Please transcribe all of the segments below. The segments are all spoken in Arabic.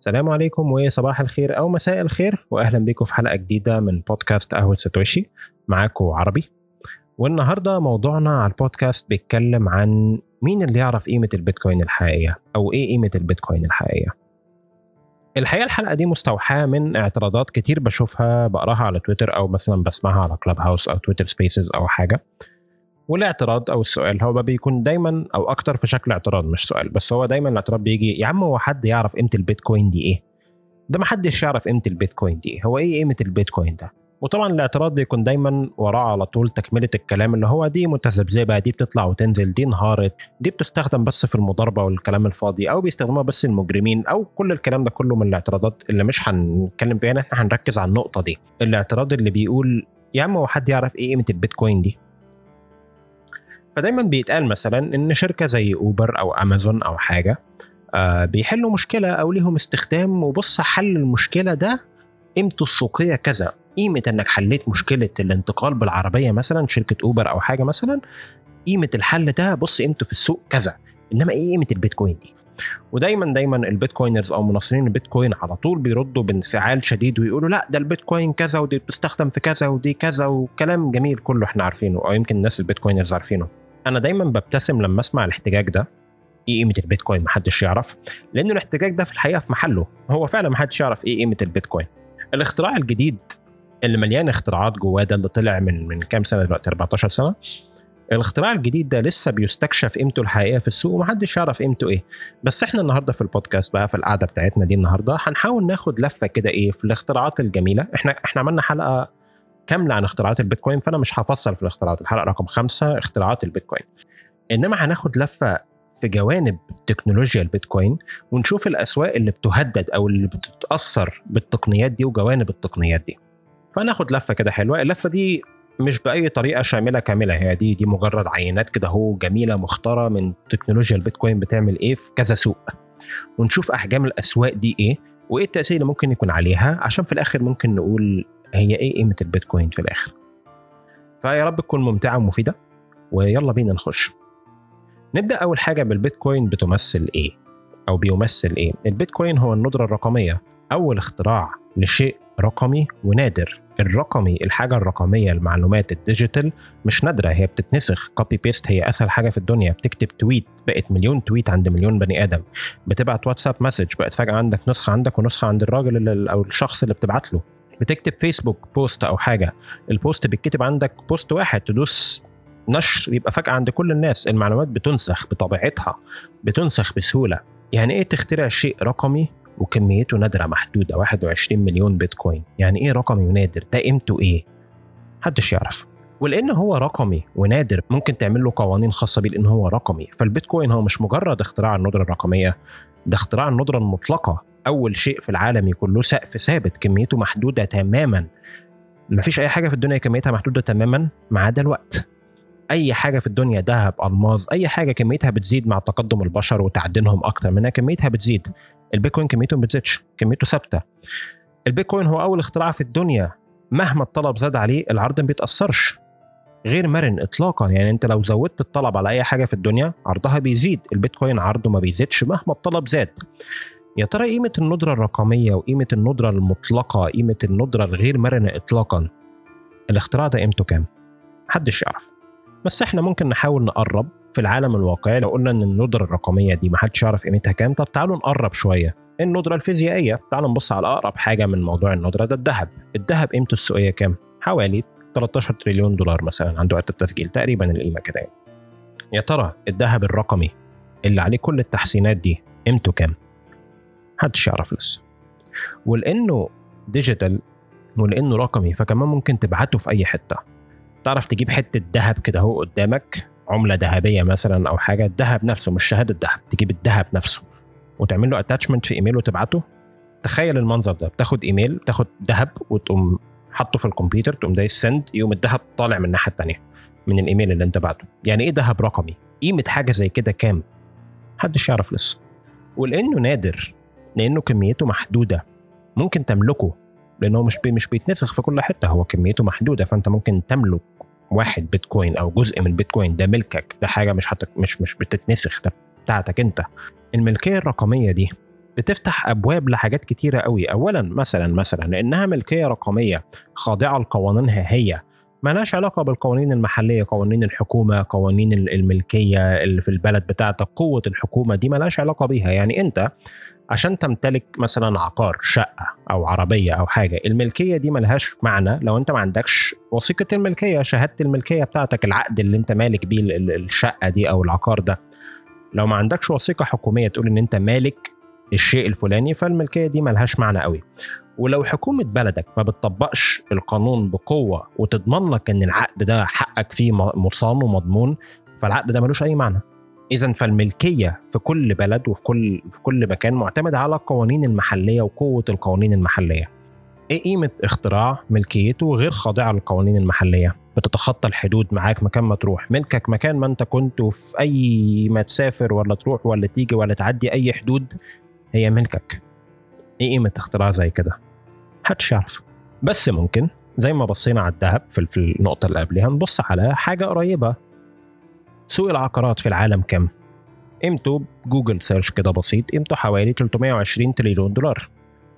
السلام عليكم وصباح الخير أو مساء الخير واهلا بكم في حلقة جديدة من بودكاست قهوة ساتوشي معاكم عربي. والنهاردة موضوعنا على البودكاست بيتكلم عن مين اللي يعرف قيمة البيتكوين الحقيقية أو إيه قيمة البيتكوين الحقيقية. الحقيقة الحلقة دي مستوحاة من اعتراضات كتير بشوفها بقراها على تويتر أو مثلا بسمعها على Clubhouse أو تويتر Spaces أو حاجة. والاعتراض أو السؤال هو بيكون دايما أو أكتر في شكل اعتراض مش سؤال بس هو دايما الاعتراض بيجي يا عم هو حد يعرف قيمة البيتكوين دي إيه؟ ده ما حدش يعرف قيمة البيتكوين دي هو إيه قيمة البيتكوين ده؟ وطبعا الاعتراض بيكون دايما وراه على طول تكملة الكلام اللي هو دي متذبذبة دي بتطلع وتنزل دي انهارت دي بتستخدم بس في المضاربة والكلام الفاضي أو بيستخدموها بس المجرمين أو كل الكلام ده كله من الاعتراضات اللي مش هنتكلم فيها إحنا هنركز على النقطة دي. الاعتراض اللي بيقول يا عم هو حد يعرف إيه قيمة البيتكوين دي؟ فدايما بيتقال مثلا إن شركة زي أوبر أو أمازون أو حاجة آه بيحلوا مشكلة أو ليهم استخدام وبص حل المشكلة ده قيمته السوقية كذا. قيمة إنك حليت مشكلة الانتقال بالعربية مثلا شركة أوبر أو حاجة مثلا قيمة الحل ده بص قيمته في السوق كذا. إنما إيه قيمة البيتكوين دي؟ ودايما دايما البيتكوينرز أو مناصرين البيتكوين على طول بيردوا بانفعال شديد ويقولوا لأ ده البيتكوين كذا ودي بتستخدم في كذا ودي كذا وكلام جميل كله إحنا عارفينه أو يمكن الناس البيتكوينرز عارفينه. أنا دايما ببتسم لما أسمع الاحتجاج ده إيه قيمة البيتكوين؟ محدش يعرف لأن الاحتجاج ده في الحقيقة في محله هو فعلا محدش يعرف إيه قيمة البيتكوين. الاختراع الجديد اللي مليان اختراعات جواه ده اللي طلع من من كام سنة دلوقتي؟ 14 سنة. الاختراع الجديد ده لسه بيستكشف قيمته الحقيقية في السوق ومحدش يعرف قيمته إيه. بس إحنا النهارده في البودكاست بقى في القعدة بتاعتنا دي النهارده هنحاول ناخد لفة كده إيه في الاختراعات الجميلة. إحنا إحنا عملنا حلقة كاملة عن اختراعات البيتكوين فأنا مش هفصل في الاختراعات الحلقة رقم خمسة اختراعات البيتكوين. إنما هناخد لفة في جوانب تكنولوجيا البيتكوين ونشوف الأسواق اللي بتهدد أو اللي بتتأثر بالتقنيات دي وجوانب التقنيات دي. فناخد لفة كده حلوة اللفة دي مش بأي طريقة شاملة كاملة هي دي دي مجرد عينات كده هو جميلة مختاره من تكنولوجيا البيتكوين بتعمل إيه في كذا سوق. ونشوف أحجام الأسواق دي إيه وإيه التأثير اللي ممكن يكون عليها عشان في الآخر ممكن نقول هي إيه قيمه البيتكوين في الآخر. فيا رب تكون ممتعة ومفيدة ويلا بينا نخش. نبدأ أول حاجة بالبيتكوين بتمثل إيه أو بيمثل إيه البيتكوين هو الندرة الرقمية أول اختراع لشيء رقمي ونادر. الرقمي الحاجة الرقمية المعلومات ال digital مش نادرة هي بتتنسخ. copy paste هي أسهل حاجة في الدنيا. بتكتب tweet بقت مليون tweet عند مليون بني آدم. بتبعت واتساب message بقت فجأة عندك نسخة عندك ونسخة عند الراجل أو الشخص اللي بتبعت له. بتكتب فيسبوك post أو حاجة ال post بيتكتب عندك post واحد تدوس نشر يبقى فجأة عند كل الناس المعلومات بتنسخ بطبيعتها بتنسخ بسهولة. يعني إيه تخترع شيء رقمي وكميته نادرة محدودة؟ 21 مليون بيتكوين. يعني إيه رقمي ونادر؟ ده قيمته إيه؟ محدش يعرف. ولأن هو رقمي ونادر ممكن تعمل له قوانين خاصة بيه لأن هو رقمي. فالبيتكوين هو مش مجرد اختراع الندرة الرقمية ده اختراع الندرة المطلقة. أول شيء في العالم يكون له سقف ثابت كميته محدودة تماما. مفيش أي حاجة في الدنيا كميتها محدودة تماما ما عدا الوقت. أي حاجة في الدنيا ذهب ألماظ أي حاجة كميتها بتزيد مع تقدم البشر وتعدينهم أكتر منها كميتها بتزيد. البيتكوين كميته ما بتزيدش كميته ثابتة. البيتكوين هو أول اختراع في الدنيا. مهما الطلب زاد عليه العرض ما بيتأثرش. غير مرن اطلاقا. يعني أنت لو زودت الطلب على أي حاجة في الدنيا عرضها بيزيد. البيتكوين عرضه ما بيزيدش مهما الطلب زاد. يا ترى قيمة الندرة الرقمية وقيمة الندرة المطلقة قيمة الندرة الغير مرنة اطلاقا الاختراع ده قيمته كام؟ محدش يعرف. بس إحنا ممكن نحاول نقرب في العالم الواقعي. لو قلنا إن الندرة الرقمية دي ما حدش يعرف قيمتها كام طب تعالوا نقرب شوية. الندرة الفيزيائية تعالوا نبص على أقرب حاجة من موضوع الندرة ده الذهب. الذهب قيمته السوقية كام؟ حوالي 13 تريليون دولار مثلا عند وقت التسجيل تقريبا القيمة كده يعني. يا ترى الذهب الرقمي اللي عليه كل التحسينات دي قيمته كام؟ محدش يعرف لسه ولأنه digital ولأنه رقمي فكمان ممكن تبعته في أي حتة. تعرف تجيب حتة ذهب كده أهو قدامك عملة ذهبية مثلا أو حاجة الذهب نفسه مش شهادة ذهب تجيب الذهب نفسه وتعمل له attachment في إيميل وتبعته. تخيل المنظر ده بتاخد إيميل بتاخد ذهب وتقوم حطه في الكمبيوتر تقوم دايس send يقوم الذهب طالع من الناحية الثانية من الإيميل اللي أنت بعته. يعني إيه ذهب رقمي؟ قيمة حاجة زي كده كام؟ محدش يعرف لسه ولأنه نادر لأنه كميته محدودة. ممكن تملكه لأنه مش بي مش بيتنسخ في كل حتة. هو كميته محدودة فأنت ممكن تملك واحد بيتكوين أو جزء من بيتكوين ده ملكك. ده حاجة مش حتك مش مش بتتنسخ ده بتاعتك أنت. الملكية الرقمية دي بتفتح أبواب لحاجات كتيرة قوي. اولا مثلا مثلا لأنها ملكية رقمية خاضعة لقوانينها هي مالهاش علاقة بالقوانين المحلية قوانين الحكومة قوانين الملكية اللي في البلد بتاعتك قوة الحكومة دي مالهاش علاقة بيها. يعني أنت عشان تمتلك مثلا عقار شقة أو عربية أو حاجة الملكية دي ملهاش معنى لو أنت ما عندكش وثيقة الملكية شهادة الملكية بتاعتك العقد اللي أنت مالك بيه الشقة دي أو العقار ده. لو ما عندكش وثيقة حكومية تقول إن أنت مالك الشيء الفلاني فالملكية دي ملهاش معنى قوي. ولو حكومة بلدك ما بتطبقش القانون بقوة وتضمن لك إن العقد ده حقك فيه مرصان ومضمون فالعقد ده ملوش أي معنى. إذا فالملكية في كل بلد وفي كل في كل مكان معتمدة على القوانين المحلية وقوة القوانين المحلية. إيه قيمة اختراع ملكيته غير خاضعة للقوانين المحلية؟ بتتخطى الحدود معاك مكان ما تروح. ملكك مكان ما أنت كنت وفي أي ما تسافر ولا تروح ولا تيجي ولا تعدي أي حدود هي ملكك. إيه قيمة اختراع زي كده؟ محدش يعرف. بس ممكن زي ما بصينا على الذهب في النقطة اللي قبلها نبص على حاجة قريبة. سوق العقارات في العالم كم؟ قيمته جوجل search كده بسيط قيمته حوالي 320 تريليون دولار.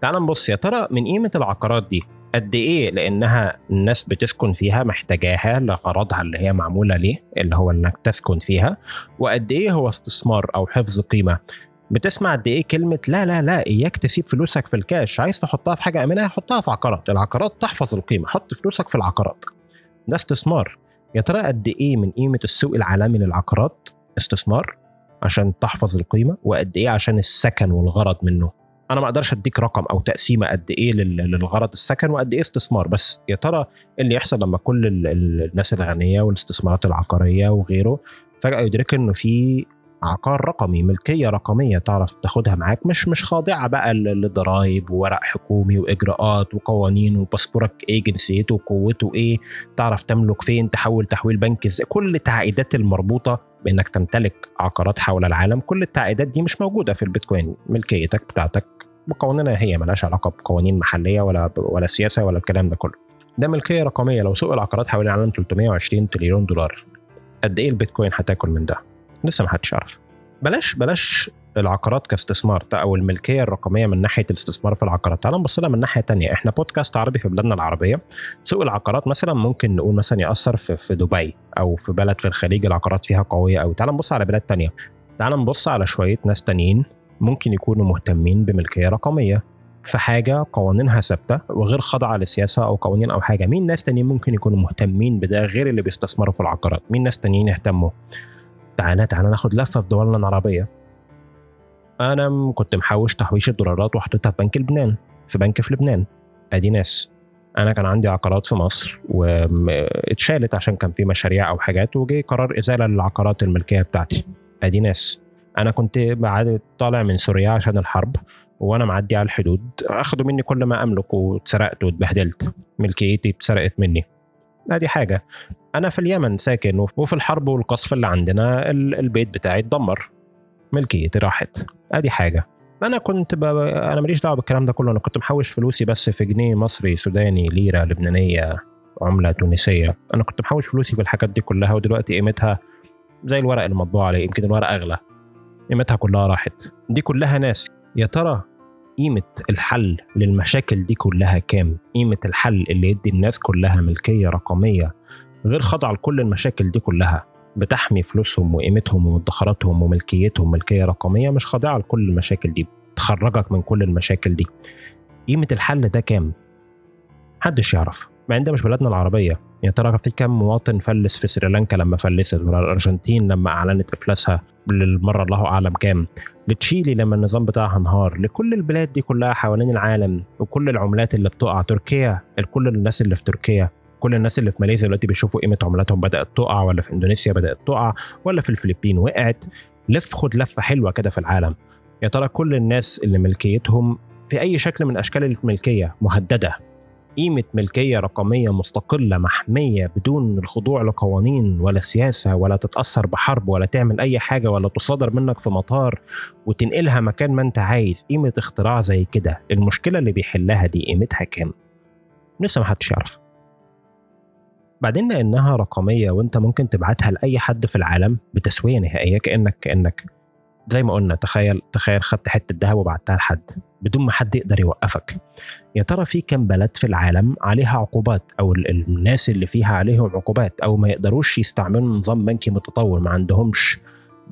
تعال نبص يا ترى من قيمة العقارات دي قد إيه؟ لأنها الناس بتسكن فيها محتاجاها لغرضها اللي هي معمولة ليه اللي هو إنك تسكن فيها. وقد إيه هو استثمار أو حفظ قيمة؟ بتسمع قد إيه كلمة لا لا لا إياك تسيب فلوسك في الكاش. عايز تحطها في حاجة امنه حطها في عقارات. العقارات تحفظ القيمة. حط فلوسك في العقارات. ده استثمار. يا ترى قد إيه من قيمة السوق العالمي للعقارات استثمار عشان تحفظ القيمة؟ وقد إيه عشان السكن والغرض منه؟ أنا ما أقدرش أديك رقم أو تقسيمة قد إيه للغرض السكن وقد إيه استثمار بس يا ترى اللي يحصل لما كل الناس الغنية والاستثمارات العقارية وغيره فجأة يدرك إنه في عقار رقمي ملكية رقمية تعرف تاخدها معاك. مش مش خاضعة بقى للضرايب وورق حكومي وإجراءات وقوانين وباسبورك إيه جنسيته وقوته إيه تعرف تملك فين تحول تحويل بنكي كل التعقيدات المربوطة بإنك تمتلك عقارات حول العالم كل التعقيدات دي مش موجودة في البيتكوين. ملكيتك بتاعتك بقوانينها هي ملهاش علاقة بقوانين محلية ولا ولا سياسة ولا الكلام ده كله. ده ملكية رقمية. لو سوق العقارات حوالين العالم 320 تريليون دولار قد إيه البيتكوين هتاكل من ده؟ لسه ما حدش يعرف. بلاش بلاش العقارات كاستثمار أو الملكيه الرقمية من ناحية الاستثمار في العقارات. تعال نبص لها من ناحية تانية. إحنا بودكاست عربي في بلادنا العربية. سوق العقارات مثلا ممكن نقول مثلا يأثر في, في دبي أو في بلد في الخليج العقارات فيها قوية قوي تعال نبص على بلاد تانية. تعال نبص على شوية ناس تانيين ممكن يكونوا مهتمين بملكية رقمية في حاجة قوانينها ثابتة وغير خاضعة لسياسة أو قوانين أو حاجة. مين ناس تانيين ممكن يكونوا مهتمين بده غير اللي بيستثمروا في العقارات؟ مين ناس تانيين يهتموا؟ تعالى تعالى ناخد لفة في دولنا العربية. أنا كنت محوش تحويش الدولارات وحطيتها في بنك لبنان في بنك في لبنان. أدي ناس. أنا كان عندي عقارات في مصر واتشالت عشان كان في مشاريع أو حاجات وجي قرار إزالة للعقارات الملكية بتاعتي. أدي ناس. أنا كنت بعد طالع من سوريا عشان الحرب وأنا معدي على الحدود أخدوا مني كل ما أملك واتسرقت واتبهدلت. ملكيتي اتسرقت مني. ادي حاجة. أنا في اليمن ساكن وفي الحرب والقصف اللي عندنا البيت بتاعي اتدمر. ملكيتي راحت. ادي حاجة. أنا كنت ب... أنا ماليش دعوة بالكلام ده كله. أنا كنت محوش فلوسي بس في جنيه مصري سوداني ليرة لبنانية عملة تونسية. أنا كنت محوش فلوسي في الحاجات دي كلها ودلوقتي قيمتها زي الورق اللي مطبوع عليه يمكن الورق أغلى. قيمتها كلها راحت. دي كلها ناس. يا ترى قيمة الحل للمشاكل دي كلها كام؟ قيمة الحل اللي يدي الناس كلها ملكية رقمية غير خاضعة لكل المشاكل دي كلها بتحمي فلوسهم وقيمتهم ومدخراتهم وملكيتهم ملكية رقمية مش خاضعة لكل المشاكل دي تخرجك من كل المشاكل دي قيمة الحل ده كام؟ محدش يعرف مع إن ده مش بلادنا العربية. يا ترى في كم مواطن فلس في سريلانكا لما فلست ولا الأرجنتين لما أعلنت إفلاسها للمرة الله أعلم كام. لتشيلي لما النظام بتاعها انهار. لكل البلاد دي كلها حوالين العالم وكل العملات اللي بتقع. تركيا لكل الناس اللي في تركيا. كل الناس اللي في ماليزيا دلوقتي بيشوفوا قيمة عملاتهم بدأت تقع ولا في إندونيسيا بدأت تقع ولا في الفلبين وقعت. لف خد لفة حلوة كده في العالم. يا ترى كل الناس اللي ملكيتهم في أي شكل من أشكال الملكية مهددة؟ قيمة ملكية رقمية مستقلة محمية بدون الخضوع لقوانين ولا سياسة ولا تتأثر بحرب ولا تعمل أي حاجة ولا تصادر منك في مطار وتنقلها مكان ما أنت عايز قيمة اختراع زي كده المشكلة اللي بيحلها دي قيمتها كام؟ لسه محدش يعرف بعدين لأنها رقمية وأنت ممكن تبعتها لأي حد في العالم بتسوية نهائية كانك كأنك زي ما قلنا تخيل تخيل خدت حتة ذهب وبعتها لحد. بدون ما حد يقدر يوقفك. يا ترى في كم بلد في العالم عليها عقوبات؟ أو الناس اللي فيها عليهم عقوبات أو ما يقدروش يستعملوا نظام بنكي متطور ما عندهمش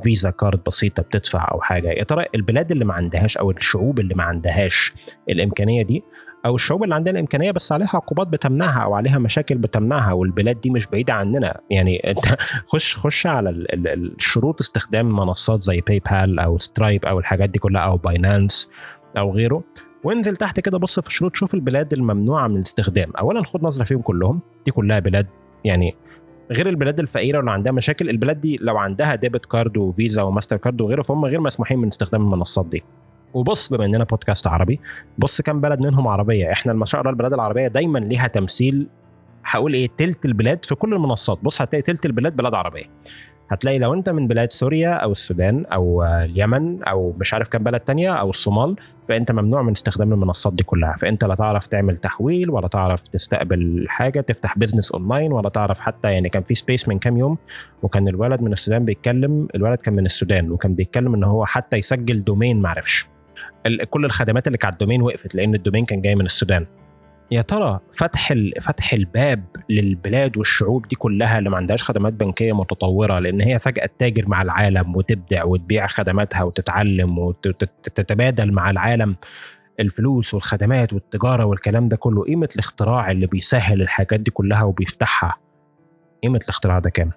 فيزا كارد بسيطة بتدفع أو حاجة. يا ترى البلاد اللي ما عندهاش أو الشعوب اللي ما عندهاش الإمكانية دي أو الشعوب اللي عندها الامكانيه بس عليها عقوبات بتمنعها أو عليها مشاكل بتمنعها والبلاد دي مش بعيدة عننا. يعني أنت خش خش على الشروط استخدام منصات زي باي بال أو سترايب أو الحاجات دي كلها أو باينانس أو غيره. وانزل تحت كده بص في الشروط شوف البلاد الممنوعة من الاستخدام. اولا خد نظرة فيهم كلهم. دي كلها بلاد يعني غير البلاد الفقيرة واللي عندها مشاكل البلاد دي لو عندها debit card وفيزا وماستر كارد وغيره فهم غير مسموحين من استخدام المنصات دي. وبص بما إننا بودكاست عربي بص كم بلد منهم عربية. إحنا ما شاء الله البلاد العربية دايما ليها تمثيل هقول إيه تلت البلاد في كل المنصات. بص هتلاقي تلت البلاد بلاد عربية. هتلاقي لو أنت من بلاد سوريا أو السودان أو اليمن أو مش عارف كام بلد تانية أو الصومال فأنت ممنوع من استخدام المنصات دي كلها. فأنت لا تعرف تعمل تحويل ولا تعرف تستقبل حاجة تفتح business online ولا تعرف حتى يعني كان في space من كام يوم وكان الولد من السودان بيتكلم الولد كان من السودان وكان بيتكلم إن هو حتى يسجل domain معرفش كل الخدمات اللي كانت على ال domain وقفت لأن ال domain كان جاي من السودان. يا ترى فتح فتح الباب للبلاد والشعوب دي كلها اللي ما عندهاش خدمات بنكية متطورة لأن هي فجأة تتاجر مع العالم وتبدع وتبيع خدماتها وتتعلم وتتبادل مع العالم الفلوس والخدمات والتجارة والكلام ده كله؟ قيمة الاختراع اللي بيسهل الحاجات دي كلها وبيفتحها قيمة الاختراع ده كام؟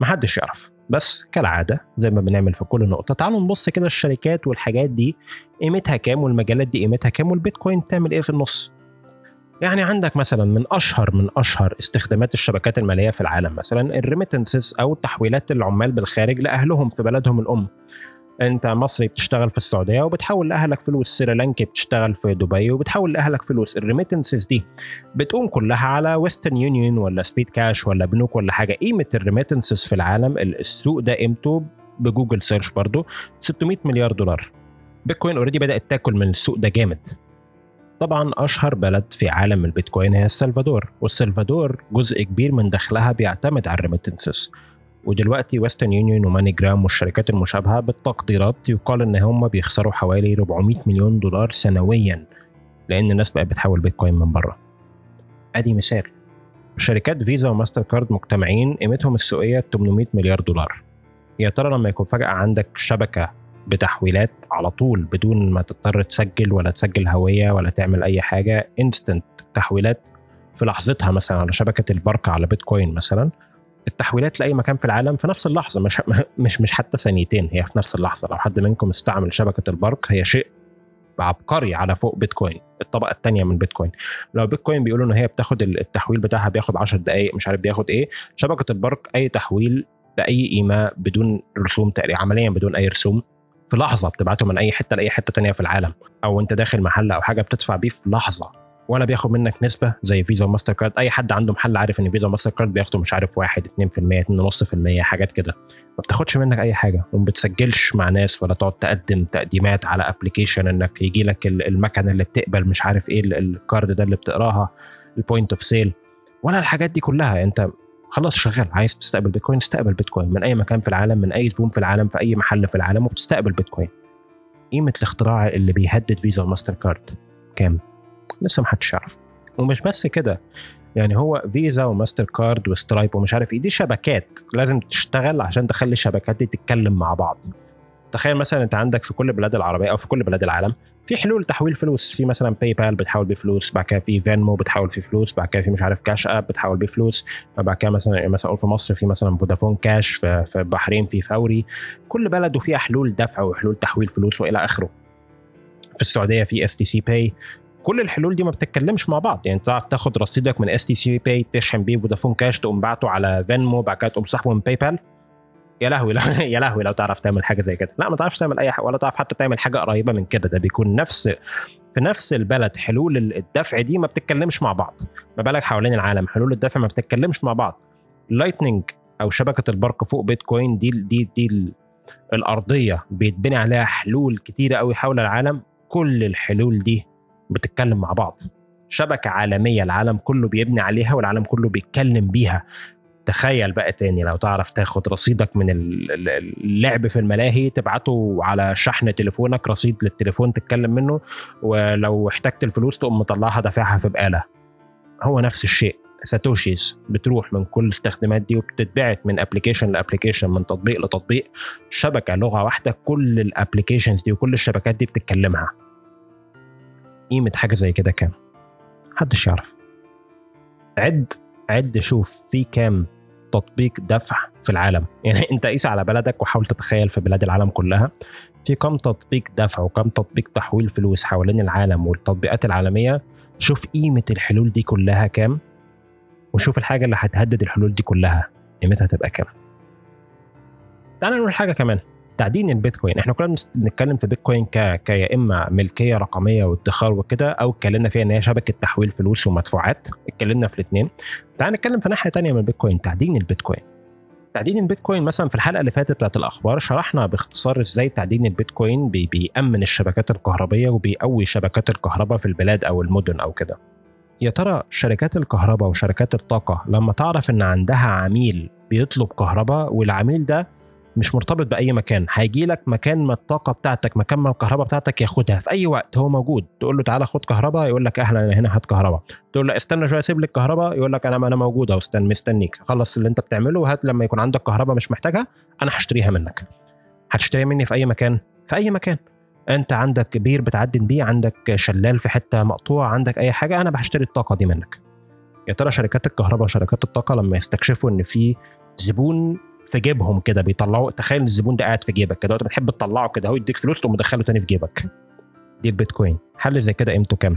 محدش يعرف. بس كالعادة زي ما بنعمل في كل نقطة. تعالوا نبص كده الشركات والحاجات دي قيمتها كام والمجالات دي قيمتها كام والبيتكوين تعمل إيه في النص؟ يعني عندك مثلا من أشهر من أشهر استخدامات الشبكات المالية في العالم مثلا ال remittances أو تحويلات العمال بالخارج لأهلهم في بلدهم الأم. انت مصري بتشتغل في السعودية وبتحول لأهلك فلوس سريلانكي بتشتغل في دبي وبتحول لأهلك فلوس ال remittances دي. بتقوم كلها على ويسترن يونيون ولا سبيد كاش ولا بنوك ولا حاجة. قيمة ال remittances في العالم السوق ده قيمته بجوجل search برضو 600 مليار دولار. بيتكوين already بدأت تاكل من السوق ده جامد. طبعا أشهر بلد في عالم البيتكوين هي السلفادور والسلفادور جزء كبير من دخلها بيعتمد على ال remittances. ودلوقتي ويسترن يونيون وماني جرام والشركات المشابهة بالتقديرات يقال إن هم بيخسروا حوالي 400 مليون دولار سنويا لأن الناس بقت بتحول بيتكوين من بره. أدي مثال. شركات فيزا وماستر كارد مجتمعين قيمتهم السوقية 800 مليار دولار. يا ترى لما يكون فجأة عندك شبكة بتحويلات على طول بدون ما تضطر تسجل ولا تسجل هوية ولا تعمل أي حاجة انستنت تحويلات في لحظتها مثلا على شبكة البركه على بيتكوين مثلا التحويلات لأي مكان في العالم في نفس اللحظة مش مش مش حتى ثانيتين هي في نفس اللحظة. لو حد منكم استعمل شبكة البرك هي شيء عبقري على فوق بيتكوين الطبقة الثانية من بيتكوين. لو بيتكوين بيقولوا ان هي بتاخد التحويل بتاعها بياخد 10 دقائق مش عارف بياخد إيه شبكة البرك أي تحويل بأي قيمة بدون رسوم تقريبا عمليا بدون أي رسوم في لحظة بتبعته من أي حتة لأي حتة تانية في العالم. أو أنت داخل محل أو حاجة بتدفع بيه في لحظة. ولا بياخد منك نسبة زي فيزا وماستر كارد أي حد عنده محل عارف إن فيزا وماستر كارد بياخدوا مش عارف 1 2% 2.5% حاجات كده. ما بتاخدش منك أي حاجة وما بتسجلش مع ناس ولا تقعد تقدم تقديمات على application إنك يجي لك المكنة اللي بتقبل مش عارف إيه ال card ده اللي بتقراها ال point of sale ولا الحاجات دي كلها. أنت خلاص شغال عايز تستقبل بيتكوين استقبل بيتكوين من أي مكان في العالم من أي زبون في العالم في أي محل في العالم وبتستقبل بيتكوين قيمة الاختراع اللي بيهدد فيزا وماستر كارد كام؟ لسه محدش يعرف. ومش بس كده يعني هو فيزا وماستر كارد وسترايب ومش عارف إيه دي شبكات لازم تشتغل عشان تخلي الشبكات دي تتكلم مع بعض. تخيل مثلا أنت عندك في كل بلاد العربية أو في كل بلاد العالم في حلول تحويل فلوس. في مثلا باي بال بتحول بفلوس بعد كده في فينمو بتحول فيه فلوس بعد كده في مش عارف Cash App بتحول بفلوس بعد كده مثلا مثلا في مصر في مثلا فودافون كاش في البحرين في فوري. كل بلد وفيها حلول دفع وحلول تحويل فلوس وإلى آخره. في السعودية في STC Pay كل الحلول دي ما بتتكلمش مع بعض. يعني تعرف تاخد رصيدك من STC Pay تشحن بيه فودافون كاش تقوم باعته على فينمو بعد كده تقوم سحبه من باي بال يا لهوي يا لهوي لو تعرف تعمل حاجة زي كده. لا ما تعرفش تعمل أي حاجة ولا تعرف حتى تعمل حاجة قريبة من كده. ده بيكون نفس في نفس البلد حلول الدفع دي ما بتتكلمش مع بعض. ما بالك حوالين العالم حلول الدفع ما بتتكلمش مع بعض. Lightning أو شبكة البرق فوق بيتكوين دي دي دي الأرضية بيتبني عليها حلول كتيرة قوي حول العالم. كل الحلول دي بتتكلم مع بعض. شبكة عالمية العالم كله بيبني عليها والعالم كله بيتكلم بيها. تخيل بقى تاني لو تعرف تاخد رصيدك من اللعب في الملاهي تبعته على شحن تليفونك رصيد للتليفون تتكلم منه ولو احتجت الفلوس تقوم مطلعها دافعها في بقالة. هو نفس الشيء. ساتوشيز بتروح من كل الاستخدامات دي وبتتبعت من application ل application من تطبيق لتطبيق. شبكة لغة واحدة كل ال applications دي وكل الشبكات دي بتتكلمها. قيمة حاجة زي كده كام؟ محدش يعرف. عد عد شوف في كام تطبيق دفع في العالم. يعني انت قيس على بلدك وحاول تتخيل في بلاد العالم كلها. في كم تطبيق دفع وكم تطبيق تحويل فلوس حوالين العالم والتطبيقات العالمية؟ شوف قيمة الحلول دي كلها كام؟ وشوف الحاجة اللي هتهدد الحلول دي كلها قيمتها تبقى كام. تعال نقول حاجة كمان. تعدين البيتكوين. إحنا كنا بنتكلم في بيتكوين ك... كيا إما ملكية رقمية وادخار وكده أو اتكلمنا فيها إن هي شبكة تحويل فلوس ومدفوعات. اتكلمنا في الاثنين تعال نتكلم في ناحية ثانية من البيتكوين تعدين البيتكوين. تعدين البيتكوين مثلا في الحلقة اللي فاتت بتاعت الأخبار شرحنا باختصار إزاي تعدين البيتكوين بي بيأمن الشبكات الكهربية وبيقوي شبكات الكهرباء في البلاد أو المدن أو كده. يا ترى شركات الكهرباء وشركات الطاقة لما تعرف إن عندها عميل بيطلب كهرباء والعميل ده مش مرتبط بأي مكان. هيجي لك مكان ما الطاقة بتاعتك مكان ما الكهرباء بتاعتك ياخدها. في أي وقت هو موجود. تقول له تعالى خد كهرباء يقول لك أهلا أنا هنا هات كهرباء. تقول له استنى شوية اسيب لك كهرباء يقول لك أنا أنا موجود أهو استنى مستنيك. خلص اللي أنت بتعمله وهات لما يكون عندك كهرباء مش محتاجها أنا هشتريها منك. هتشتريها مني في أي مكان؟ في أي مكان. أنت عندك بير بتعدن بيه عندك شلال في حتة مقطوع عندك أي حاجة أنا بشتري الطاقة دي منك. يا ترى شركات الكهرباء وشركات الطاقة لما يستكشفوا إن في زبون في جيبهم كده بيطلعوا تخيل الزبون ده قاعد في جيبك كده بتحب تطلعه كده هو يديك فلوس تقوم مدخله تاني في جيبك دي البيتكوين حل زي كده قيمته كام؟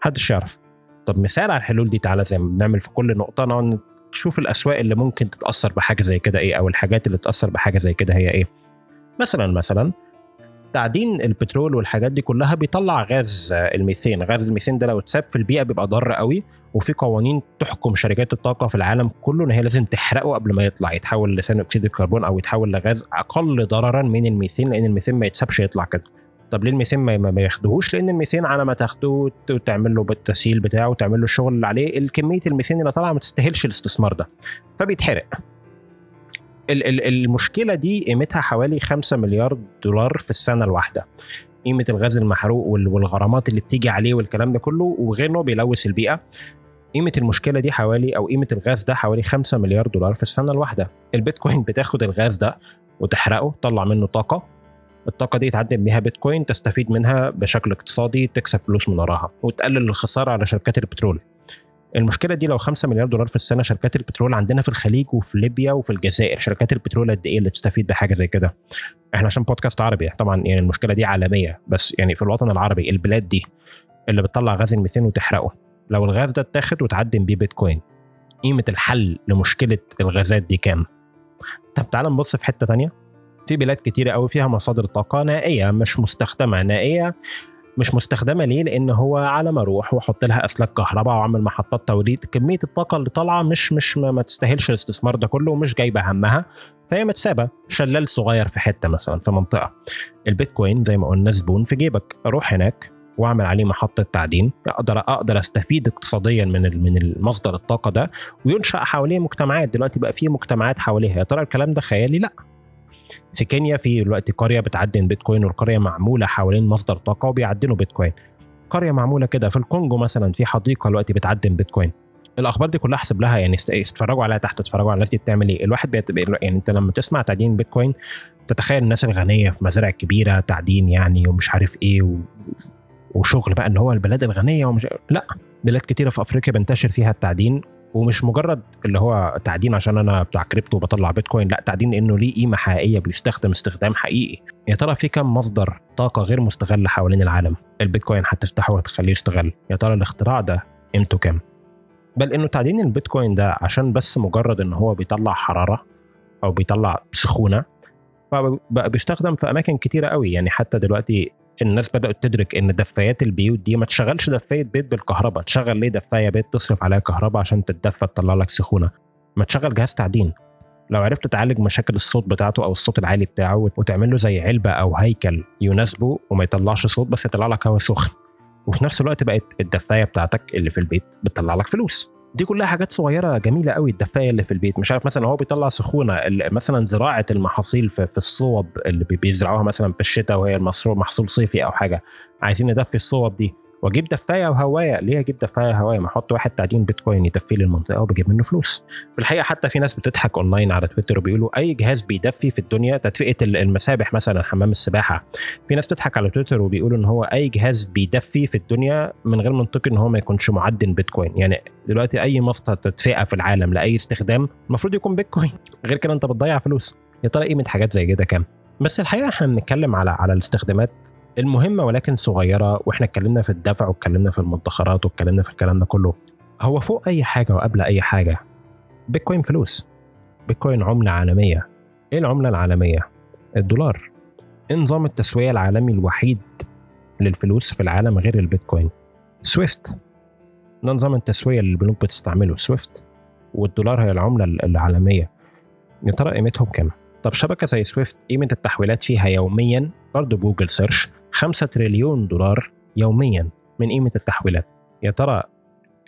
محدش يعرف. طب مثال على الحلول دي تعالى زي ما بنعمل في كل نقطة نقعد نشوف الأسواق اللي ممكن تتأثر بحاجة زي كده إيه أو الحاجات اللي تتأثر بحاجة زي كده هي إيه. مثلا مثلا تعدين البترول والحاجات دي كلها بيطلع غاز الميثين غاز الميثين ده لو اتساب في البيئة بيبقى ضار قوي وفي قوانين تحكم شركات الطاقة في العالم كله إن هي لازم تحرقه قبل ما يطلع يتحول لثاني أكسيد الكربون أو يتحول لغاز أقل ضررا من الميثين لأن الميثين ما يتسابش يطلع كده. طب ليه الميثين ما ياخدوهوش لأن الميثين على ما تاخدوه وتعمل له التسييل بتاعه وتعمل له الشغل اللي عليه الكمية الميثين اللي طالعة ما تستاهلش الاستثمار ده. فبيتحرق. المشكلة دي قيمتها حوالي 5 مليار دولار في السنة الواحدة. قيمة الغاز المحروق والغرامات اللي بتيجي عليه والكلام ده كله وغير انه بيلوث البيئة. قيمة المشكلة دي حوالي أو قيمة الغاز ده حوالي 5 مليار دولار في السنة الواحدة. البيتكوين بتاخد الغاز ده وتحرقه تطلع منه طاقة. الطاقة دي تعدم بيها بيتكوين تستفيد منها بشكل اقتصادي تكسب فلوس من وراها وتقلل الخسارة على شركات البترول. المشكلة دي لو 5 مليار دولار في السنة شركات البترول عندنا في الخليج وفي ليبيا وفي الجزائر شركات البترول قد إيه اللي تستفيد بحاجة زي كده؟ إحنا عشان بودكاست عربي طبعا يعني المشكلة دي عالمية بس يعني في الوطن العربي البلاد دي اللي بتطلع غاز الميثان وتحرقه. لو الغاز ده اتاخد وتعدم بيه بيتكوين قيمة الحل لمشكلة الغازات دي كام؟ طب تعال نبص في حتة تانية. في بلاد كتيرة قوي فيها مصادر طاقة نائية مش مستخدمة نائية مش مستخدمة ليه؟ لأن هو على ما أروح واحط لها أسلاك كهرباء واعمل محطات توليد. كمية الطاقة اللي طالعة مش مش ما تستاهلش الاستثمار ده كله ومش جايبة همها فهي متسابة. شلال صغير في حتة مثلا في منطقة. البيتكوين زي ما قلنا زبون في جيبك. أروح هناك. واعمل عليه محطة تعدين. أقدر أقدر أستفيد اقتصاديا من من المصدر الطاقة ده وينشأ حواليه مجتمعات. دلوقتي بقى في مجتمعات حواليها يا ترى الكلام ده خيالي؟ لا. في كينيا في دلوقتي قرية بتعدن بيتكوين والقرية معمولة حوالين مصدر طاقة وبيعدنوا بيتكوين. قرية معمولة كده. في الكونجو مثلا في حديقة دلوقتي بتعدن بيتكوين. الأخبار دي كلها احسب لها يعني اتفرجوا عليها تحت اتفرجوا على الناس دي بتعمل إيه؟ الواحد بيت... يعني أنت لما تسمع تعدين بيتكوين تتخيل الناس الغنية في مزارع كبيرة تعدين يعني ومش عارف إيه. وشغل بقى إن هو البلاد الغنية ومش لأ بلاد كتيرة في أفريقيا بنتشر فيها التعدين ومش مجرد اللي هو تعدين عشان أنا بتاع كريبتو وبطلع بيتكوين لأ تعدين إنه ليه قيمة حقيقية بيستخدم استخدام حقيقي. يا ترى في كم مصدر طاقة غير مستغل حوالين العالم؟ البيتكوين هتفتحه وهتخليه يشتغل يا ترى الاختراع ده قيمته كام؟ بل إنه تعدين البيتكوين ده عشان بس مجرد إن هو بيطلع حرارة أو بيطلع سخونة فبقى بيستخدم في أماكن كتيرة قوي. يعني حتى دلوقتي الناس بدأت تدرك إن دفايات البيوت دي ما تشغلش دفاية بيت بالكهرباء. تشغل ليه دفاية بيت تصرف عليها كهرباء عشان تتدفى تطلع لك سخونة؟ ما تشغل جهاز تعدين. لو عرفت تعالج مشاكل الصوت بتاعته أو الصوت العالي بتاعه وتعمل له زي علبة أو هيكل يناسبه وما يطلعش صوت بس يطلع لك هواء سخن. وفي نفس الوقت بقت الدفاية بتاعتك اللي في البيت بتطلع لك فلوس. دي كلها حاجات صغيرة جميلة قوي الدفاية اللي في البيت. مش عارف مثلا هو بيطلع سخونة مثلا زراعة المحاصيل في, الصوب اللي بيزرعوها مثلا في الشتاء وهي محصول صيفي أو حاجة. عايزين ندفي الصوب دي. وأجيب دفاية وهواية. ليه أجيب دفاية وهواية؟ ما أحط واحد تعدين بيتكوين يدفي لي المنطقة وبجيب منه فلوس. في الحقيقة حتى في ناس بتضحك أونلاين على تويتر وبيقولوا أي جهاز بيدفي في الدنيا؟ تدفئة المسابح مثلا حمام السباحة. في ناس بتضحك على تويتر وبيقولوا إن هو أي جهاز بيدفي في الدنيا من غير منطقي إن هو ما يكونش معدن بيتكوين. يعني دلوقتي أي مصدر تدفئة في العالم لأي استخدام المفروض يكون بيتكوين. غير كده أنت بتضيع فلوس. يا ترى قيمة حاجات زي كده كام؟ بس الحقيقة إحنا بنتكلم على على الاستخدامات المهمة ولكن صغيرة وإحنا اتكلمنا في الدفع واتكلمنا في المدخرات واتكلمنا في الكلام ده كله. هو فوق أي حاجة وقبل أي حاجة بيتكوين فلوس. بيتكوين عملة عالمية. إيه العملة العالمية؟ الدولار. إيه نظام التسوية العالمي الوحيد للفلوس في العالم غير البيتكوين؟ سويفت. ده نظام التسوية اللي البنوك بتستعمله سويفت. والدولار هي العملة العالمية. يا ترى قيمتهم كام؟ طب شبكة زي سويفت قيمة التحويلات فيها يوميا؟ برضه Google search. 5 تريليون دولار يوميا من قيمة التحويلات. يا ترى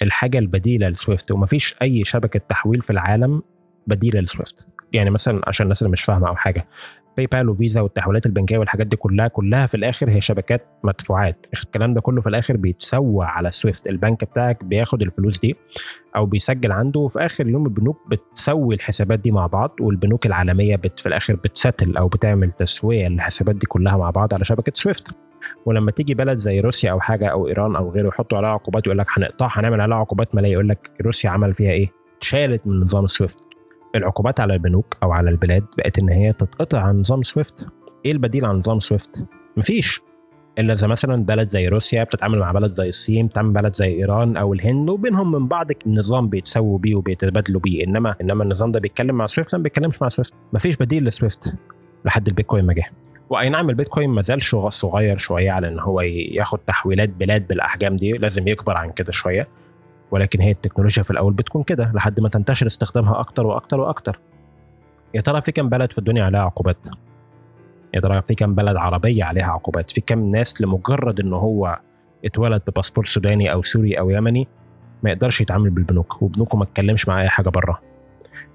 الحاجة البديلة لسويفت ومفيش أي شبكة تحويل في العالم بديلة لسويفت؟ يعني مثلا عشان الناس اللي مش فاهمة أو حاجة باي بال وفيزا والتحويلات البنكية والحاجات دي كلها كلها في الآخر هي شبكات مدفوعات. الكلام ده كله في الآخر بيتسوى على سويفت. البنك بتاعك بياخد الفلوس دي أو بيسجل عنده وفي آخر يوم البنوك بتسوي الحسابات دي مع بعض والبنوك العالمية بت في الآخر بت settle أو بتعمل تسوية للحسابات دي كلها مع بعض على شبكة سويفت. ولما تيجي بلد زي روسيا أو حاجة أو إيران أو غيره يحطوا عليها عقوبات يقول لك هنقطعها هنعمل عليها عقوبات مالية يقول لك روسيا عمل فيها إيه؟ اتشالت من نظام سويفت. العقوبات على البنوك أو على البلاد بقت إن هي تتقطع عن نظام سويفت. إيه البديل عن نظام سويفت؟ مفيش. إلا إذا مثلا بلد زي روسيا بتتعامل مع بلد زي الصين بتتعامل بلد زي إيران أو الهند وبينهم من بعض النظام بيتسووا بيه وبيتبادلوا بيه. إنما إنما النظام ده بيتكلم مع سويفت ما بيتكلمش مع سويفت. مفيش بديل لسويفت لحد البيتكوين ما جه. وأي نعم البيتكوين ما زال صغير شوية على إن هو ياخد تحويلات بلاد بالأحجام دي لازم يكبر عن كده شوية. ولكن هي التكنولوجيا في الأول بتكون كده لحد ما تنتشر استخدامها أكتر وأكتر وأكتر. يا ترى في كم بلد في الدنيا عليها عقوبات؟ يا ترى في كم بلد عربية عليها عقوبات؟ في كم ناس لمجرد إن هو اتولد بباسبور سوداني أو سوري أو يمني ما يقدرش يتعامل بالبنوك وبنوكه ما تكلمش مع أي حاجة بره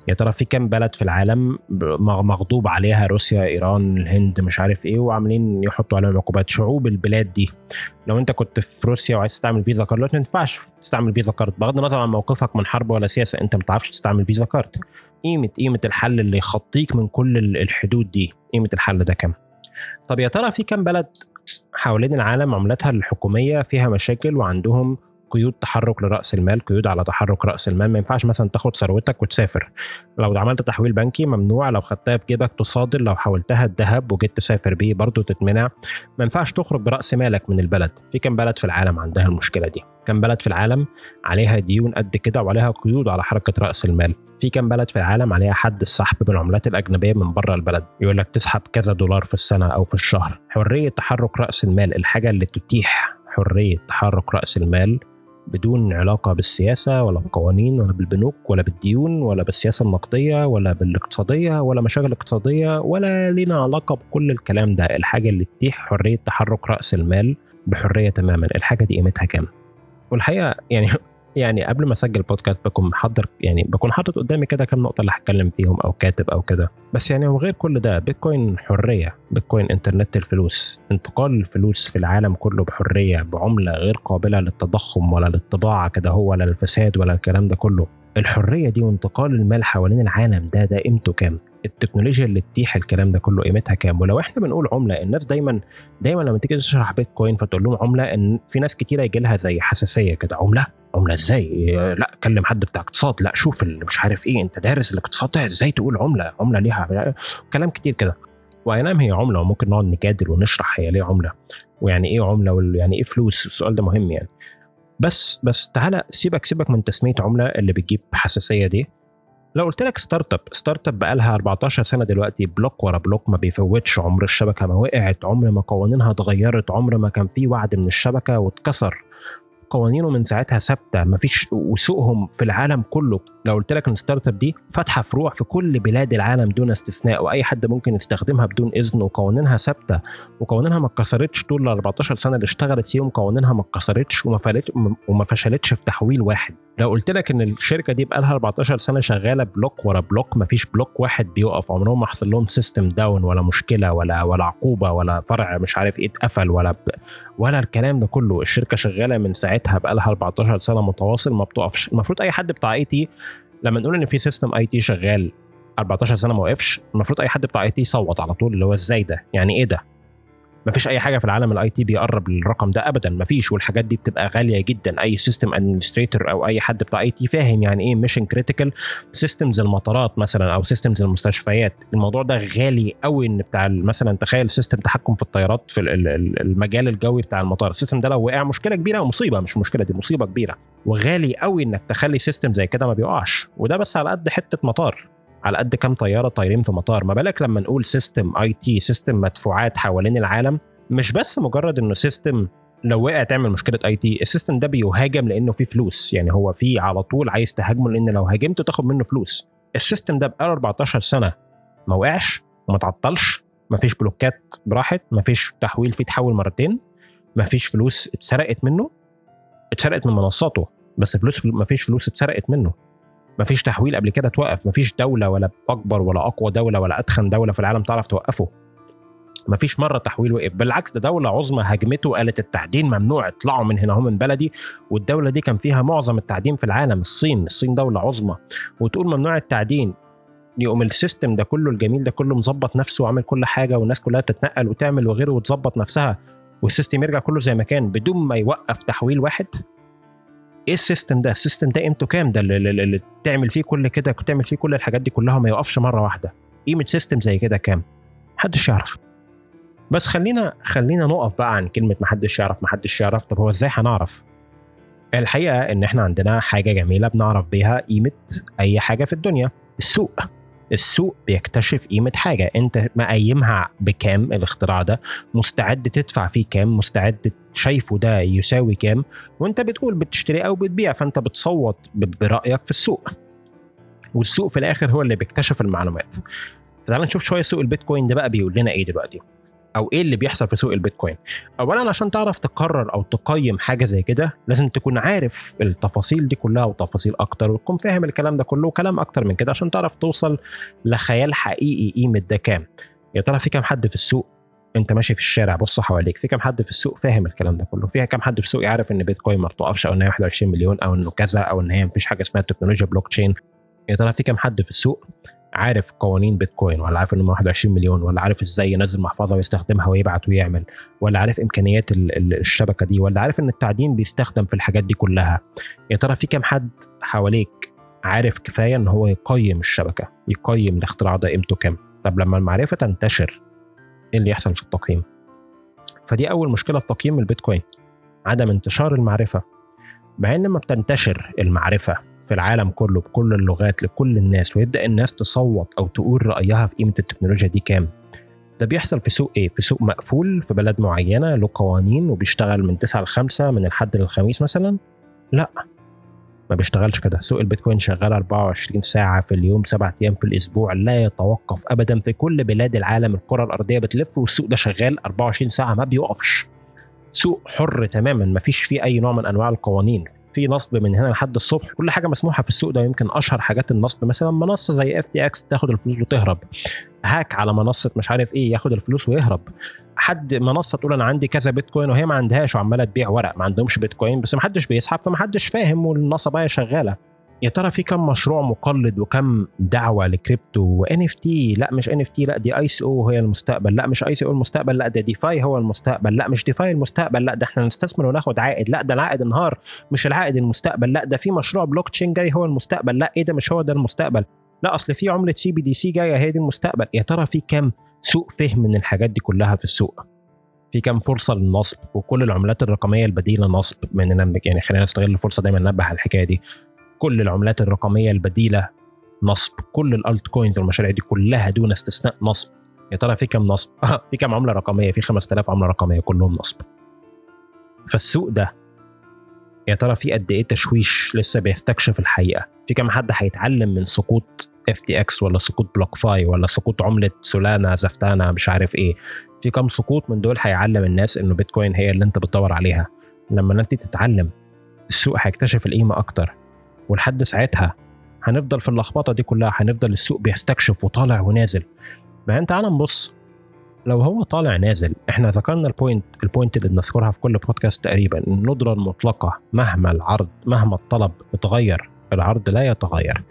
يا ترى في كام بلد في العالم مغضوب عليها روسيا إيران الهند مش عارف إيه وعاملين يحطوا عليهم عقوبات؟ شعوب البلاد دي. لو أنت كنت في روسيا وعايز تستعمل فيزا card ما ينفعش تستعمل فيزا card. بغض النظر عن موقفك من حرب ولا سياسة أنت ما تعرفش تستعمل فيزا card. قيمة قيمة الحل اللي يخطيك من كل الحدود دي قيمة الحل ده كام؟ طب يا ترى في كام بلد حوالين العالم عملتها الحكومية فيها مشاكل وعندهم قيود تحرك لرأس المال قيود على تحرك رأس المال. ما ينفعش مثلا تاخد ثروتك وتسافر. لو عملت تحويل بنكي ممنوع لو خدتها في جيبك تصادر لو حولتها الذهب وجيت تسافر بيه برضه تتمنع. ما ينفعش تخرج برأس مالك من البلد. في كم بلد في العالم عندها المشكلة دي؟ كم بلد في العالم عليها ديون قد كده وعليها قيود على حركة رأس المال؟ في كم بلد في العالم عليها حد السحب بالعملات الأجنبية من بره البلد؟ يقول لك تسحب كذا دولار في السنة أو في الشهر. حرية تحرك رأس المال الحاجة اللي تتيح حرية تحرك رأس المال بدون علاقة بالسياسة ولا بالقوانين ولا بالبنوك ولا بالديون ولا بالسياسة النقدية ولا بالاقتصادية ولا مشاغل اقتصادية ولا لنا علاقة بكل الكلام ده. الحاجة اللي تتيح حرية تحرك رأس المال بحرية تماما. الحاجة دي قيمتها كام؟ والحقيقة يعني يعني قبل ما أسجل بودكاست بكون محضر يعني بكون حاطط قدامي كده كام نقطة اللي هتكلم فيهم أو كاتب أو كده. بس يعني وغير كل ده بيتكوين حرية بيتكوين إنترنت الفلوس انتقال الفلوس في العالم كله بحرية بعملة غير قابلة للتضخم ولا للطباعة كده هو ولا للفساد ولا الكلام ده كله. الحرية دي وانتقال المال حوالين العالم ده ده قيمته كام؟ التكنولوجيا اللي تتيح الكلام ده كله قيمتها كام؟ ولو إحنا بنقول عملة الناس دايما دايما لما تيجي تشرح بيتكوين فتقول لهم عملة إن في ناس كتيرة يجي لها زي حساسية كده عملة؟ عملة إزاي؟ لا كلم حد بتاع اقتصاد. لا شوف اللي مش عارف إيه أنت دارس الاقتصاد إزاي تقول عملة؟ عملة ليها كلام كتير كده. وأي نعم هي عملة وممكن نقعد نجادل ونشرح هي ليه عملة ويعني إيه عملة ويعني إيه فلوس؟ السؤال ده مهم يعني. بس بس تعالى سيبك سيبك من تسمية عملة اللي بتجيب حساسية دي. لو قلت لك startup startup بقى لها 14 سنة دلوقتي block ورا block ما بيفوتش عمر الشبكة ما وقعت عمر ما قوانينها اتغيرت عمر ما كان في وعد من الشبكة واتكسر. قوانينه من ساعتها ثابتة مفيش وسوقهم في العالم كله. لو قلت لك إن ال startup دي فاتحة فروع في كل بلاد العالم دون استثناء وأي حد ممكن يستخدمها بدون إذن وقوانينها ثابتة وقوانينها ما اتكسرتش طول ال 14 سنة اللي اشتغلت فيهم قوانينها ما اتكسرتش وما فشلتش في تحويل واحد. لو قلت لك إن الشركة دي بقالها 14 سنة شغالة block ورا block مفيش block واحد بيقف. عمرهم ما حصل لهم system down ولا مشكلة ولا ولا عقوبة ولا فرع مش عارف إيه اتقفل ولا ب... ولا الكلام ده كله. الشركة شغالة من ساعتها بقالها 14 سنة متواصل ما بتقفش. المفروض أي حد بتاع IT لما نقول إن في system IT شغال 14 سنة ما وقفش المفروض أي حد بتاع IT يصوت على طول اللي هو إزاي ده؟ يعني إيه ده؟ ما فيش أي حاجة في العالم ال IT بيقرب للرقم ده ابدا ما فيش والحاجات دي بتبقى غالية جدا. أي system administrator أو أي حد بتاع IT فاهم يعني إيه mission critical systems المطارات مثلا أو systems المستشفيات. الموضوع ده غالي قوي إن بتاع مثلا تخيل system تحكم في الطيارات في المجال الجوي بتاع المطار. ال system ده لو وقع مشكلة كبيرة ومصيبة مش مشكلة دي مصيبة كبيرة. وغالي قوي إنك تخلي system زي كده ما بيقعش. وده بس على قد حتة مطار. على قد كام طيارة طايرين في مطار. ما بالك لما نقول system IT system مدفوعات حوالين العالم؟ مش بس مجرد إنه system لو وقع تعمل مشكلة IT ال system ده بيهاجم لإنه فيه فلوس. يعني هو فيه على طول عايز تهاجمه لأن لو هاجمته تاخد منه فلوس. ال system ده بقاله 14 سنة ما وقعش وما تعطلش ما فيش block ات براحت ما فيش تحويل فيه تحول مرتين ما فيش فلوس اتسرقت منه اتسرقت من منصاته بس فلوس ما فيش فلوس اتسرقت منه. ما فيش تحويل قبل كده توقف. ما فيش دولة ولا أكبر ولا أقوى دولة ولا أتخن دولة في العالم تعرف توقفه. ما فيش مرة تحويل وقف. بالعكس ده دولة عظمى هاجمته قالت التعدين ممنوع اطلعوا من هنا هم من بلدي. والدولة دي كان فيها معظم التعدين في العالم الصين. الصين دولة عظمى. وتقول ممنوع التعدين يقوم السيستم ده كله الجميل ده كله مظبط نفسه وعامل كل حاجة والناس كلها تتنقل وتعمل وغيره وتظبط نفسها وال system يرجع كله زي ما كان بدون ما يوقف تحويل واحد؟ إيه ال system ده؟ ال system ده قيمته كام؟ ده اللي, اللي تعمل فيه كل كده تعمل فيه كل الحاجات دي كلها ما يوقفش مرة واحدة. قيمه system زي كده كام؟ محدش يعرف. بس خلينا خلينا نقف بقى عن كلمة محدش يعرف محدش يعرف. طب هو إزاي هنعرف؟ الحقيقة إن إحنا عندنا حاجة جميلة بنعرف بيها قيمه أي حاجة في الدنيا. السوق. السوق بيكتشف قيمة حاجة. أنت مقيمها بكام الاختراع ده؟ مستعد تدفع فيه كام؟ مستعد شايفه ده يساوي كام؟ وأنت بتقول بتشتري أو بتبيع فأنت بتصوت برأيك في السوق. والسوق في الآخر هو اللي بيكتشف المعلومات. تعال نشوف شوية سوق البيتكوين ده بقى بيقول لنا إيه دلوقتي. أو إيه اللي بيحصل في سوق البيتكوين. اولا عشان تعرف تقرر أو تقيم حاجة زي كده لازم تكون عارف التفاصيل دي كلها وتفاصيل أكتر وتكون فاهم الكلام ده كله وكلام أكتر من كده عشان تعرف توصل لخيال حقيقي قيمة ده كام. يا ترى في كام حد في السوق؟ انت ماشي في الشارع بص حواليك في كام حد في السوق فاهم الكلام ده كله فيها كام حد في السوق يعرف إن بيتكوين ما بتوقفش أو إن هي 21 مليون أو إنه كذا أو إن هي مفيش حاجة اسمها تكنولوجيا بلوك تشين يا ترى في كام حد في السوق عارف قوانين بيتكوين ولا عارف انه 21 مليون ولا عارف إزاي ينزل محفظة ويستخدمها ويبعت ويعمل ولا عارف إمكانيات الشبكة دي ولا عارف إن التعدين بيستخدم في الحاجات دي كلها. يا ترى في كام حد حواليك عارف كفاية إن هو يقيم الشبكة يقيم الاختراع ده قيمته كام؟ طب لما المعرفة تنتشر اللي يحصل في التقييم فدي أول مشكلة في تقييم البيتكوين عدم انتشار المعرفة مع إن لما بتنتشر المعرفة في العالم كله بكل اللغات لكل الناس ويبدأ الناس تصوت أو تقول رأيها في قيمة التكنولوجيا دي كام ده بيحصل في سوق إيه؟ في سوق مقفول في بلد معينة له قوانين وبيشتغل من 9 ل 5 من الحد للخميس مثلا؟ لا ما بيشتغلش كده. سوق البيتكوين شغال 24 ساعة في اليوم سبعة أيام في الأسبوع لا يتوقف أبدا في كل بلاد العالم. الكرة الأرضية بتلف والسوق ده شغال 24 ساعة ما بيوقفش سوق حر تماما ما فيش فيه أي نوع من أنواع القوانين. في نصب من هنا لحد الصبح. كل حاجة مسموحة في السوق ده يمكن أشهر حاجات النصب. مثلا منصة زي FTX تاخد الفلوس وتهرب. hack على منصة مش عارف إيه ياخد الفلوس ويهرب. حد منصة تقول أنا عندي كذا بيتكوين وهي ما عندهاش وعمالة تبيع ورق ما عندهمش بيتكوين بس ما حدش بيسحب فما حدش فاهم والنصبايه شغالة. يا ترى في كم مشروع مقلد وكم دعوة ل crypto و NFT لا مش NFT لا دي ICO هي المستقبل لا مش ICO المستقبل لا ده DeFi هو المستقبل لا مش DeFi المستقبل لا ده إحنا نستثمر وناخد عائد لا ده العائد انهار مش العائد المستقبل لا ده في مشروع بلوك تشين جاي هو المستقبل لا إيه ده مش هو ده المستقبل؟ لا اصل في عملة CBDC جاية هي دي المستقبل. يا ترى في كم سوء فهم من الحاجات دي كلها في السوق؟ في كم فرصة للنصب؟ وكل العملات الرقمية البديلة نصب من يعني خلينا نستغل الفرصة دايما ننبه على الحكاية دي. كل العملات الرقمية البديلة نصب كل ال altcoins والمشاريع دي كلها دون استثناء نصب. يا ترى في كم نصب؟ في كم عملة رقمية؟ في 5000 عملة رقمية كلهم نصب. فالسوق ده يا ترى في قد إيه تشويش لسه بيستكشف الحقيقة؟ في كم حد هيتعلم من سقوط FTX ولا سقوط BlockFi ولا سقوط عملة سولانا زفتانا مش عارف إيه؟ في كم سقوط من دول هيعلم الناس إنه بيتكوين هي اللي أنت بتدور عليها. لما الناس دي تتعلم السوق هيكتشف القيمة أكتر. ولحد ساعتها. هنفضل في اللخبطة دي كلها هنفضل السوق بيستكشف وطالع ونازل. ما انت تعال نبص لو هو طالع نازل إحنا ذكرنا ال point ال point اللي بنذكرها في كل بودكاست تقريبا الندره المطلقه مهما العرض مهما الطلب اتغير العرض لا يتغير.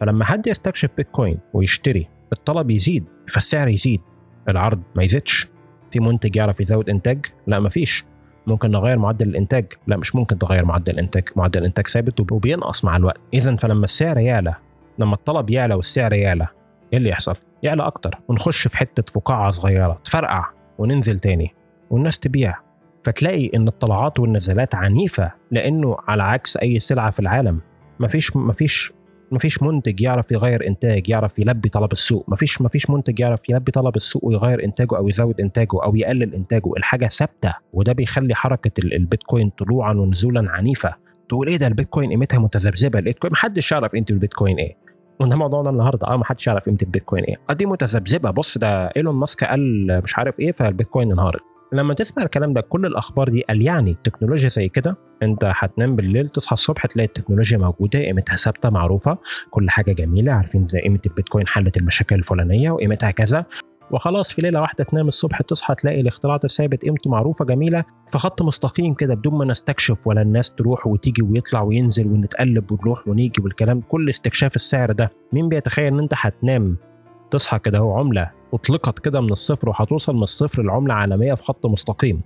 فلما حد يستكشف بيتكوين ويشتري الطلب يزيد فالسعر يزيد. العرض ما يزيدش. في منتج يعرف يزود إنتاج؟ لا مفيش ممكن نغير معدل الإنتاج. لا مش ممكن تغير معدل الإنتاج. معدل الإنتاج ثابت وبينقص مع الوقت. اذا فلما السعر يعلى لما الطلب يعلى والسعر يعلى إيه اللي يحصل؟ يعلى أكتر. ونخش في حتة فقاعة صغيرة. تفرقع وننزل تاني والناس تبيع. فتلاقي إن الطلعات والنزلات عنيفة لأنه على عكس أي سلعة في العالم. مفيش مفيش مفيش منتج يعرف يغير إنتاج يعرف يلبي طلب السوق. مفيش مفيش منتج يعرف يلبي طلب السوق ويغير إنتاجه أو يزود إنتاجه أو يقلل إنتاجه. الحاجة ثابتة وده بيخلي حركة البيتكوين طلوعا ونزولا عنيفة. تقول إيه ده البيتكوين قيمتها متذبذبة؟ البيتكوين محدش يعرف قيمة البيتكوين إيه. وده موضوعنا النهارده. آه ما حدش يعرف قيمة البيتكوين إيه. آه دي متذبذبة. بص ده إيلون ماسك قال مش عارف إيه فالبيتكوين انهارت. لما تسمع الكلام ده كل الأخبار دي قال يعني تكنولوجيا زي كده؟ أنت هتنام بالليل تصحى الصبح تلاقي التكنولوجيا موجودة قيمتها ثابتة معروفة كل حاجة جميلة عارفين زي قيمة البيتكوين حلت المشاكل الفلانية وقيمتها كذا. وخلاص في ليلة واحدة تنام الصبح تصحى تلاقي الاختراع الثابت قيمته معروفة جميلة. في خط مستقيم كده بدون ما نستكشف ولا الناس تروح وتيجي ويطلع وينزل ونتقلب ونروح ونيجي والكلام كل استكشاف السعر ده. مين بيتخيل إن أنت هتنام تصحى كده هو عملة أطلقت كده من الصفر وهتوصل من الصفر لعملة عالمية في خط مستقيم.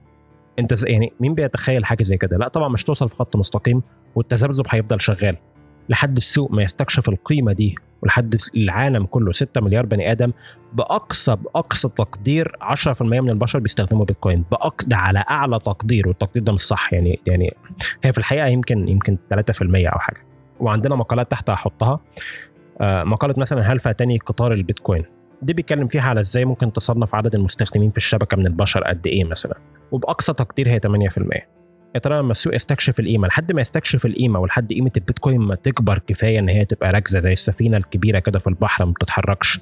أنت يعني مين بيتخيل حاجة زي كده؟ لا طبعا مش توصل في خط مستقيم والتذبذب هيفضل شغال. لحد السوق ما يستكشف القيمة دي ولحد العالم كله 6 مليار بني آدم بأقصى بأقصى تقدير 10% من البشر بيستخدموا بيتكوين. باقصى ده على أعلى تقدير والتقدير ده مش صح. يعني يعني هي في الحقيقة يمكن يمكن 3% أو حاجة. وعندنا مقالات تحت هحطها. آه مقالة مثلا هل فاتني قطار البيتكوين؟ دي بيتكلم فيها على إزاي ممكن تصنف عدد المستخدمين في الشبكة من البشر قد إيه مثلا وبأقصى تقدير هي 8% يا ترى لما السوق يستكشف القيمة لحد ما يستكشف القيمة ولحد قيمة البيتكوين ما تكبر كفاية إن هي تبقى راكزة زي السفينة الكبيرة كده في البحر ما بتتحركش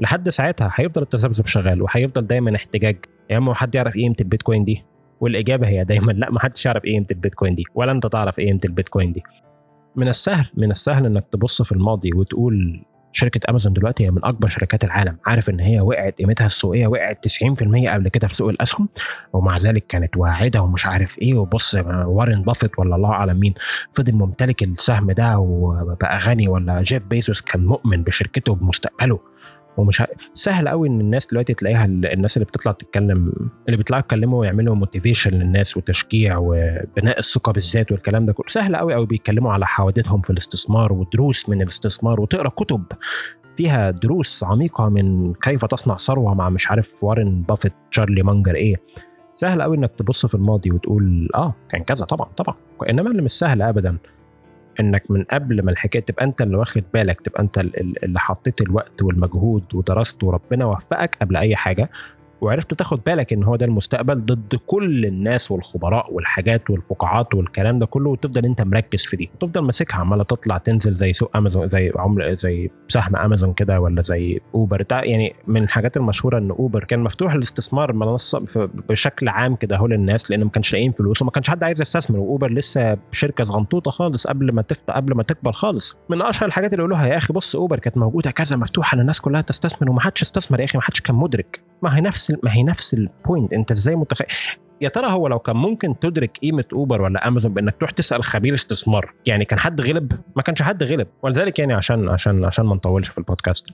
لحد ساعتها هيفضل التذبذب شغال وهيفضل دايما احتجاج. يا إما حد يعرف قيمة البيتكوين دي والإجابة هي دايما لا ما حدش يعرف قيمة البيتكوين دي ولا أنت تعرف قيمة البيتكوين دي. من السهل من السهل إنك تبص في الماضي وتقول شركة أمازون دلوقتي هي من أكبر شركات العالم. عارف إن هي وقعت قيمتها السوقية وقعت 90% قبل كده في سوق الأسهم ومع ذلك كانت واعدة ومش عارف إيه. وبص وارن بافيت ولا الله أعلم مين فضل ممتلك السهم ده وبقى غني ولا جيف بيزوس كان مؤمن بشركته وبمستقبله. ومش ه... سهل قوي إن الناس دلوقتي تلاقيها الناس اللي بتطلع تتكلم اللي بيطلعوا يتكلموا ويعملوا motivation للناس وتشجيع وبناء الثقة بالذات والكلام ده كله. سهل قوي قوي بيتكلموا على حوادثهم في الاستثمار ودروس من الاستثمار وتقرأ كتب فيها دروس عميقة من كيف تصنع ثروة مع مش عارف وارن بافيت تشارلي مانجر إيه. سهل قوي إنك تبص في الماضي وتقول آه كان كذا طبعا طبعا. إنما اللي مش سهل ابدا إنك من قبل ما الحكاية تبقى أنت اللي واخد بالك تبقى أنت اللي حطيت الوقت والمجهود ودرست وربنا وفقك قبل أي حاجة. وعرفت تاخد بالك إن هو ده المستقبل ضد كل الناس والخبراء والحاجات والفقاعات والكلام ده كله وتفضل أنت مركز في دي. وتفضل ماسكها عمالة تطلع تنزل زي سوق أمازون زي عملة زي سهم أمازون كده ولا زي أوبر. يعني من الحاجات المشهورة إن أوبر كان مفتوح للاستثمار منصة بشكل عام كده هو للناس لأن ما كانش لاقيين فلوس وما كانش حد عايز يستثمر. وأوبر لسه شركة صغنطوطه خالص قبل ما تفتح قبل ما تكبر خالص. من أشهر الحاجات اللي يقولوها يا أخي بص أوبر كانت موجودة كذا مفتوحة للناس كلها تستثمر وما حدش استثمر يا أخي ما كان مدرك. ما هي نفس ما هي نفس ال point انت إزاي متخيل؟ يا ترى هو لو كان ممكن تدرك قيمة اوبر ولا امازون بانك تروح تسأل خبير استثمار؟ يعني كان حد غلب؟ ما كانش حد غلب. ولذلك يعني عشان عشان عشان ما نطولش في البودكاست.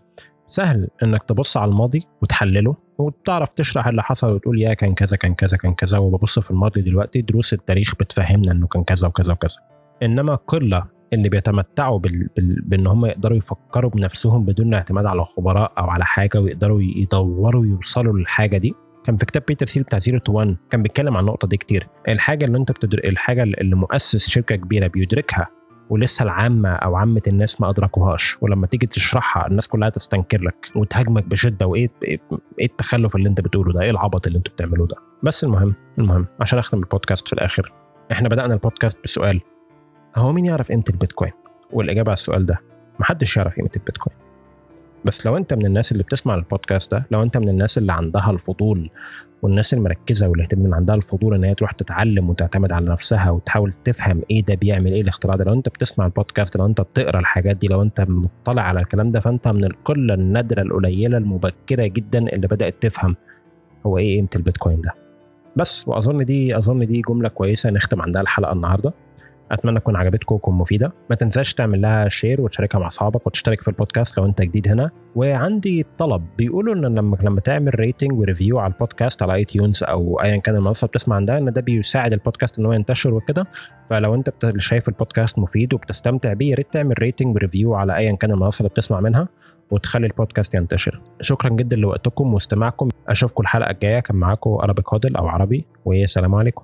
سهل انك تبص على الماضي وتحلله وتعرف تشرح اللي حصل وتقول يا كان كذا كان كذا كان كذا. وببص في الماضي دلوقتي دروس التاريخ بتفهمنا إنه كان كذا وكذا وكذا. إنما قله اللي بيتمتعوا بال... بال... بإن هم يقدروا يفكروا بنفسهم بدون اعتماد على خبراء أو على حاجة ويقدروا يدوروا يوصلوا للحاجة دي. كان في كتاب بيتر ثيل بتاع 0 to 1 كان بيتكلم عن النقطة دي كتير. الحاجة اللي أنت بتدر... الحاجة اللي مؤسس شركة كبيرة بيدركها ولسه العامة أو عامة الناس ما أدركوهاش ولما تيجي تشرحها الناس كلها تستنكر لك وتهاجمك بشدة وإيه إيه التخلف اللي أنت بتقوله ده؟ إيه العبط اللي أنتوا بتعملوه ده؟ بس المهم المهم عشان أختم البودكاست في الآخر إحنا بدأنا البودكاست بسؤال هو مين يعرف قيمة البيتكوين؟ والإجابة على السؤال ده محدش يعرف قيمة البيتكوين. بس لو أنت من الناس اللي بتسمع البودكاست ده لو أنت من الناس اللي عندها الفضول والناس المركزة واللي من عندها الفضول إن هي تروح تتعلم وتعتمد على نفسها وتحاول تفهم إيه ده بيعمل إيه الاختراع ده لو أنت بتسمع البودكاست لو أنت بتقرأ الحاجات دي لو أنت مطلع على الكلام ده فأنت من القله النادرة القليلة المبكرة جدا اللي بدأت تفهم هو إيه قيمة البيتكوين ده. بس وأظن دي أظن دي جملة كويسة نختم عندها الحلقة النهارده. أتمنى تكون عجبتكم وتكون مفيده ما تنساش تعمل لها share وتشاركها مع أصحابك وتشترك في البودكاست لو أنت جديد هنا. وعندي طلب بيقولوا إن لما لما تعمل rating و review على البودكاست على iTunes أو ايا كان المنصة بتسمع عندها إن ده بيساعد البودكاست إن هو ينتشر وكده. فلو أنت شايف البودكاست مفيد وبتستمتع بيه يا ريت تعمل rating و review على ايا كان المنصة اللي بتسمع منها وتخلي البودكاست ينتشر. شكرا جدا لوقتكم واستماعكم. أشوفكم الحلقة الجاية. كان معاكم أرابيك هودل أو عربي. والسلام عليكم.